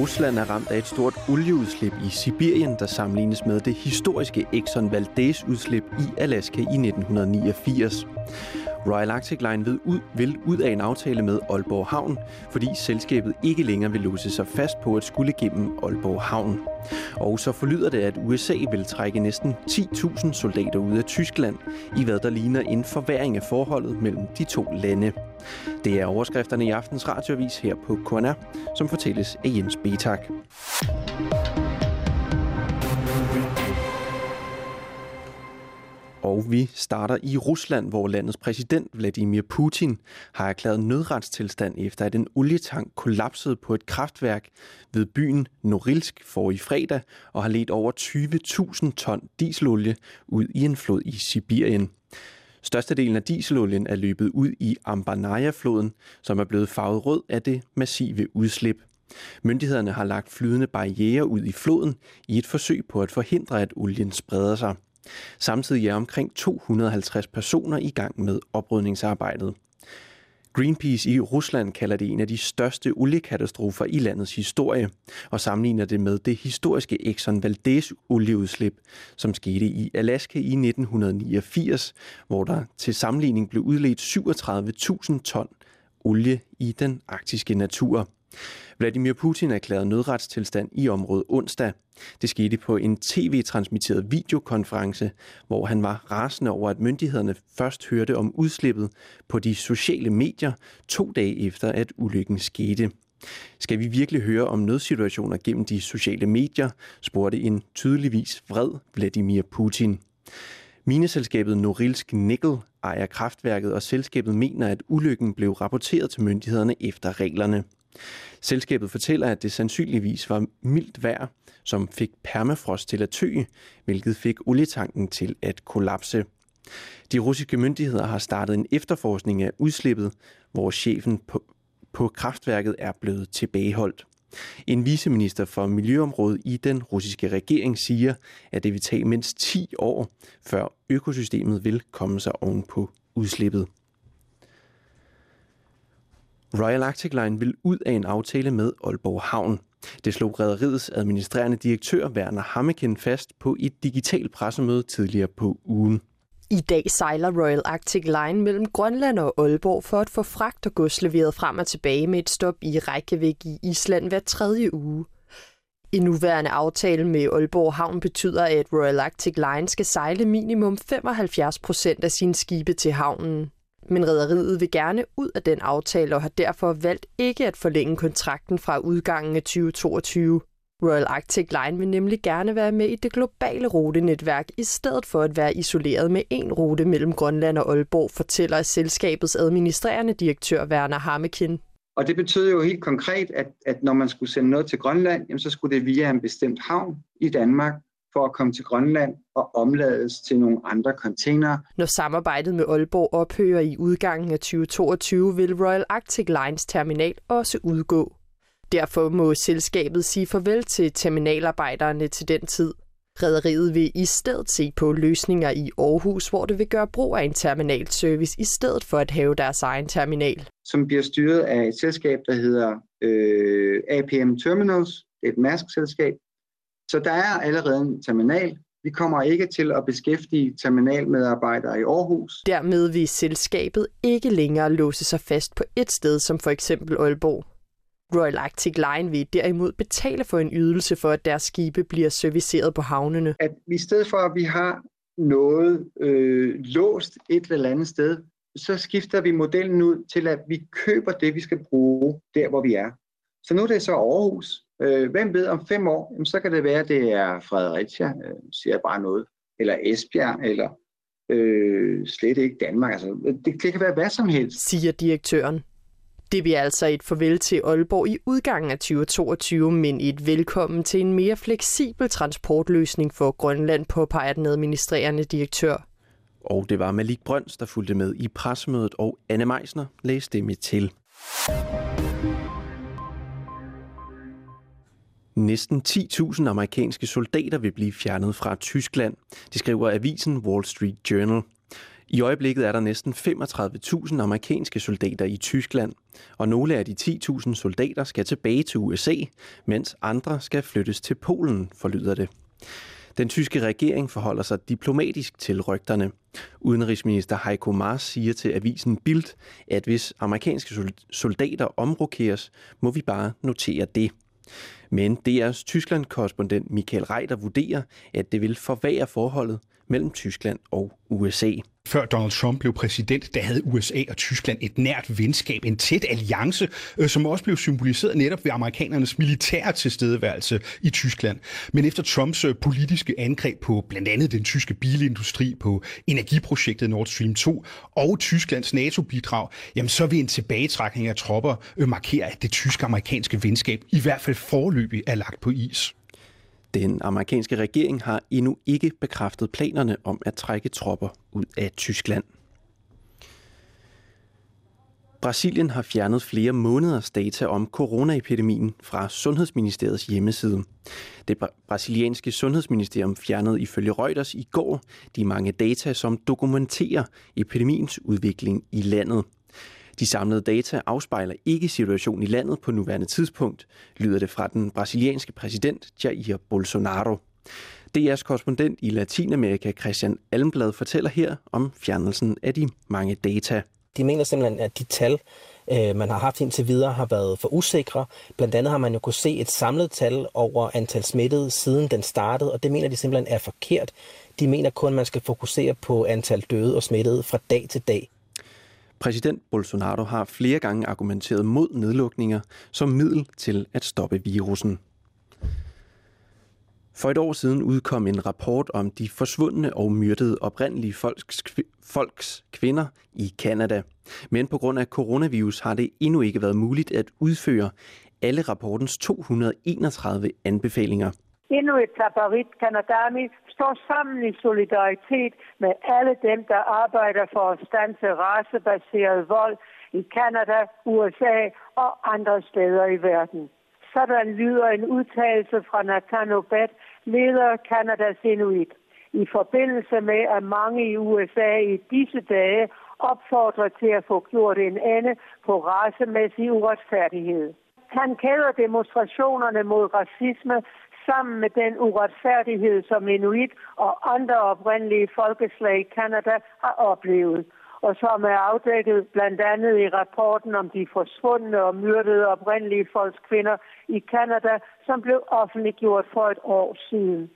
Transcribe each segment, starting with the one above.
Rusland er ramt af et stort olieudslip i Sibirien, der sammenlignes med det historiske Exxon Valdez-udslip i Alaska i 1989. Royal Arctic Line ved ud, vil ud af en aftale med Aalborg Havn, fordi selskabet ikke længere vil låse sig fast på at skulle gennem Aalborg Havn. Og så forlyder det, at USA vil trække næsten 10.000 soldater ud af Tyskland, i hvad der ligner en forværing af forholdet mellem de to lande. Det er overskrifterne i aftens radioavis her på KNR, som fortælles af Jens Betak. Og vi starter i Rusland, hvor landets præsident Vladimir Putin har erklæret nødretstilstand efter, at en olietank kollapsede på et kraftværk ved byen Norilsk for i fredag og har ledt over 20.000 ton dieselolie ud i en flod i Sibirien. Størstedelen af dieselolien er løbet ud i Ambarnaya-floden, som er blevet farvet rød af det massive udslip. Myndighederne har lagt flydende barriere ud i floden i et forsøg på at forhindre, at olien spreder sig. Samtidig er omkring 250 personer i gang med oprydningsarbejdet. Greenpeace i Rusland kalder det en af de største oliekatastrofer i landets historie, og sammenligner det med det historiske Exxon Valdez olieudslip, som skete i Alaska i 1989, hvor der til sammenligning blev udledt 37.000 ton olie i den arktiske natur. Vladimir Putin erklærede nødretstilstand i området onsdag. Det skete på en tv-transmitteret videokonference, hvor han var rasende over, at myndighederne først hørte om udslippet på de sociale medier to dage efter, at ulykken skete. Skal vi virkelig høre om nødsituationer gennem de sociale medier, spurgte en tydeligvis vred Vladimir Putin. Mineselskabet Norilsk Nickel ejer kraftværket, og selskabet mener, at ulykken blev rapporteret til myndighederne efter reglerne. Selskabet fortæller, at det sandsynligvis var mildt vejr, som fik permafrost til at tøge, hvilket fik olietanken til at kollapse. De russiske myndigheder har startet en efterforskning af udslippet, hvor chefen på, på kraftværket er blevet tilbageholdt. En viceminister for miljøområdet i den russiske regering siger, at det vil tage mindst 10 år, før økosystemet vil komme sig oven på udslippet. Royal Arctic Line vil ud af en aftale med Aalborg Havn. Det slog rædderiets administrerende direktør Werner Hammeken fast på et digitalt pressemøde tidligere på ugen. I dag sejler Royal Arctic Line mellem Grønland og Aalborg for at få fragt og gods leveret frem og tilbage med et stop i Reykjavik i Island hver tredje uge. En nuværende aftale med Aalborg Havn betyder, at Royal Arctic Line skal sejle minimum 75 procent af sine skibe til havnen men rederiet vil gerne ud af den aftale og har derfor valgt ikke at forlænge kontrakten fra udgangen af 2022. Royal Arctic Line vil nemlig gerne være med i det globale rutenetværk, i stedet for at være isoleret med en rute mellem Grønland og Aalborg, fortæller selskabets administrerende direktør Werner Hammekin. Og det betød jo helt konkret, at, at når man skulle sende noget til Grønland, jamen, så skulle det via en bestemt havn i Danmark, for at komme til Grønland og omlades til nogle andre containere. Når samarbejdet med Aalborg ophører i udgangen af 2022, vil Royal Arctic Lines terminal også udgå. Derfor må selskabet sige farvel til terminalarbejderne til den tid. Rederiet vil i stedet se på løsninger i Aarhus, hvor det vil gøre brug af en terminalservice i stedet for at have deres egen terminal. Som bliver styret af et selskab, der hedder øh, APM Terminals. Det er et Mærsk-selskab, så der er allerede en terminal. Vi kommer ikke til at beskæftige terminalmedarbejdere i Aarhus. Dermed vil selskabet ikke længere låse sig fast på et sted som for eksempel Aalborg. Royal Arctic Line vil derimod betale for en ydelse for, at deres skibe bliver serviceret på havnene. At i stedet for, at vi har noget øh, låst et eller andet sted, så skifter vi modellen ud til, at vi køber det, vi skal bruge der, hvor vi er. Så nu er det så Aarhus, Øh, hvem ved om fem år, jamen, så kan det være, at det er Fredericia, øh, siger jeg bare noget, eller Esbjerg, eller øh, slet ikke Danmark. Altså, det, det kan være hvad som helst. Siger direktøren. Det bliver altså et farvel til Aalborg i udgangen af 2022, men et velkommen til en mere fleksibel transportløsning for Grønland, påpeger den administrerende direktør. Og det var Malik Brøns, der fulgte med i pressemødet, og Anne Meisner læste dem til. Næsten 10.000 amerikanske soldater vil blive fjernet fra Tyskland, det skriver avisen Wall Street Journal. I øjeblikket er der næsten 35.000 amerikanske soldater i Tyskland, og nogle af de 10.000 soldater skal tilbage til USA, mens andre skal flyttes til Polen, forlyder det. Den tyske regering forholder sig diplomatisk til rygterne. Udenrigsminister Heiko Maas siger til avisen Bild, at hvis amerikanske soldater omrokeres, må vi bare notere det. Men DR's Tyskland-korrespondent Michael Reiter vurderer, at det vil forværre forholdet mellem Tyskland og USA. Før Donald Trump blev præsident, der havde USA og Tyskland et nært venskab, en tæt alliance, øh, som også blev symboliseret netop ved amerikanernes militære tilstedeværelse i Tyskland. Men efter Trumps øh, politiske angreb på blandt andet den tyske bilindustri, på energiprojektet Nord Stream 2 og Tysklands NATO-bidrag, jamen så vil en tilbagetrækning af tropper øh, markere, at det tysk-amerikanske venskab i hvert fald forløbig er lagt på is. Den amerikanske regering har endnu ikke bekræftet planerne om at trække tropper ud af Tyskland. Brasilien har fjernet flere måneders data om coronaepidemien fra Sundhedsministeriets hjemmeside. Det brasilianske sundhedsministerium fjernede ifølge Reuters i går de mange data, som dokumenterer epidemiens udvikling i landet. De samlede data afspejler ikke situationen i landet på nuværende tidspunkt, lyder det fra den brasilianske præsident Jair Bolsonaro. DR's korrespondent i Latinamerika, Christian Almblad, fortæller her om fjernelsen af de mange data. De mener simpelthen, at de tal, øh, man har haft indtil videre, har været for usikre. Blandt andet har man jo kunne se et samlet tal over antal smittede, siden den startede, og det mener de simpelthen er forkert. De mener kun, at man skal fokusere på antal døde og smittede fra dag til dag. Præsident Bolsonaro har flere gange argumenteret mod nedlukninger som middel til at stoppe virusen. For et år siden udkom en rapport om de forsvundne og myrdede oprindelige folks, folks kvinder i Kanada. Men på grund af coronavirus har det endnu ikke været muligt at udføre alle rapportens 231 anbefalinger. Endnu et tabarit Kanadami står sammen i solidaritet med alle dem, der arbejder for at stanse racebaseret vold i Kanada, USA og andre steder i verden. Sådan lyder en udtalelse fra Nathan Obed, leder af Kanadas Inuit, i forbindelse med, at mange i USA i disse dage opfordrer til at få gjort en ende på racemæssig uretfærdighed. Han kæder demonstrationerne mod racisme sammen med den uretfærdighed, som Inuit og andre oprindelige folkeslag i Kanada har oplevet, og som er afdækket blandt andet i rapporten om de forsvundne og myrdede oprindelige folks kvinder i Kanada, som blev offentliggjort for et år siden.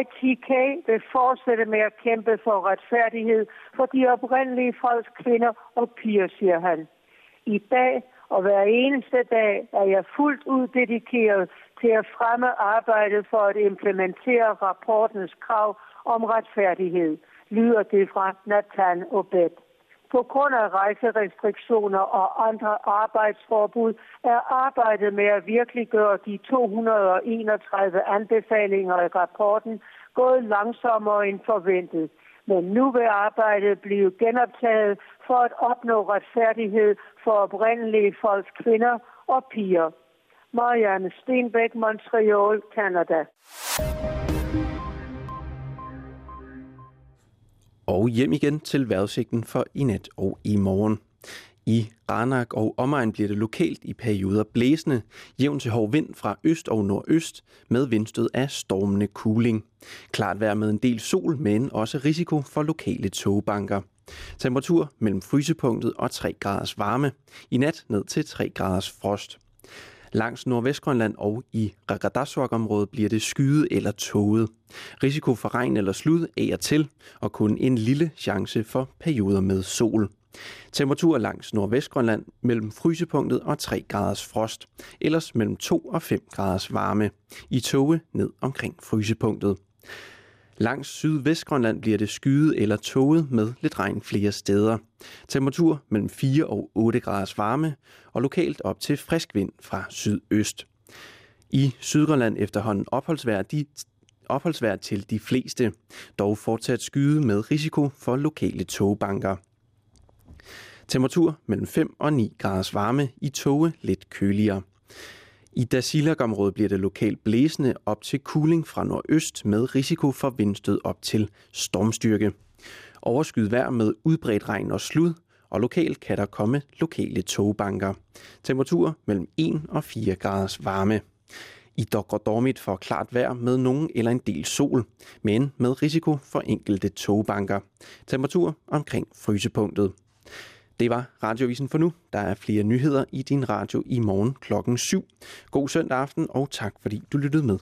ITK vil fortsætte med at kæmpe for retfærdighed for de oprindelige folks kvinder og piger, siger han. I dag og hver eneste dag er jeg fuldt ud dedikeret til at fremme arbejdet for at implementere rapportens krav om retfærdighed, lyder det fra Nathan Obed. På grund af rejserestriktioner og andre arbejdsforbud er arbejdet med at virkeliggøre de 231 anbefalinger i rapporten gået langsommere end forventet. Men nu vil arbejdet blive genoptaget for at opnå retfærdighed for oprindelige folks kvinder og piger. Marianne Stenbæk, Montreal, Canada. Og hjem igen til vejrudsigten for i nat og i morgen. I Ranak og omegn bliver det lokalt i perioder blæsende, jævn til hård vind fra øst og nordøst med vindstød af stormende kuling. Klart vejr med en del sol, men også risiko for lokale togbanker. Temperatur mellem frysepunktet og 3 graders varme. I nat ned til 3 graders frost. Langs Nordvestgrønland og i Ragardassuaq-området bliver det skyet eller tåget. Risiko for regn eller slud æger til, og kun en lille chance for perioder med sol. Temperatur langs Nordvestgrønland mellem frysepunktet og 3 graders frost, ellers mellem 2 og 5 graders varme. I toge ned omkring frysepunktet. Langs sydvestgrønland bliver det skyet eller tåget med lidt regn flere steder. Temperatur mellem 4 og 8 graders varme, og lokalt op til frisk vind fra sydøst. I Sydgrønland efterhånden opholdsvær, de, opholdsvær til de fleste, dog fortsat skyde med risiko for lokale togbanker. Temperatur mellem 5 og 9 graders varme, i toge lidt køligere. I Dasilak-området bliver det lokalt blæsende op til kuling fra nordøst med risiko for vindstød op til stormstyrke. Overskyet vejr med udbredt regn og slud, og lokalt kan der komme lokale togbanker. Temperatur mellem 1 og 4 graders varme. I Dogrodormit får klart vejr med nogen eller en del sol, men med risiko for enkelte togbanker. Temperatur omkring frysepunktet. Det var Radiovisen for nu. Der er flere nyheder i din radio i morgen klokken 7. God søndag aften, og tak fordi du lyttede med.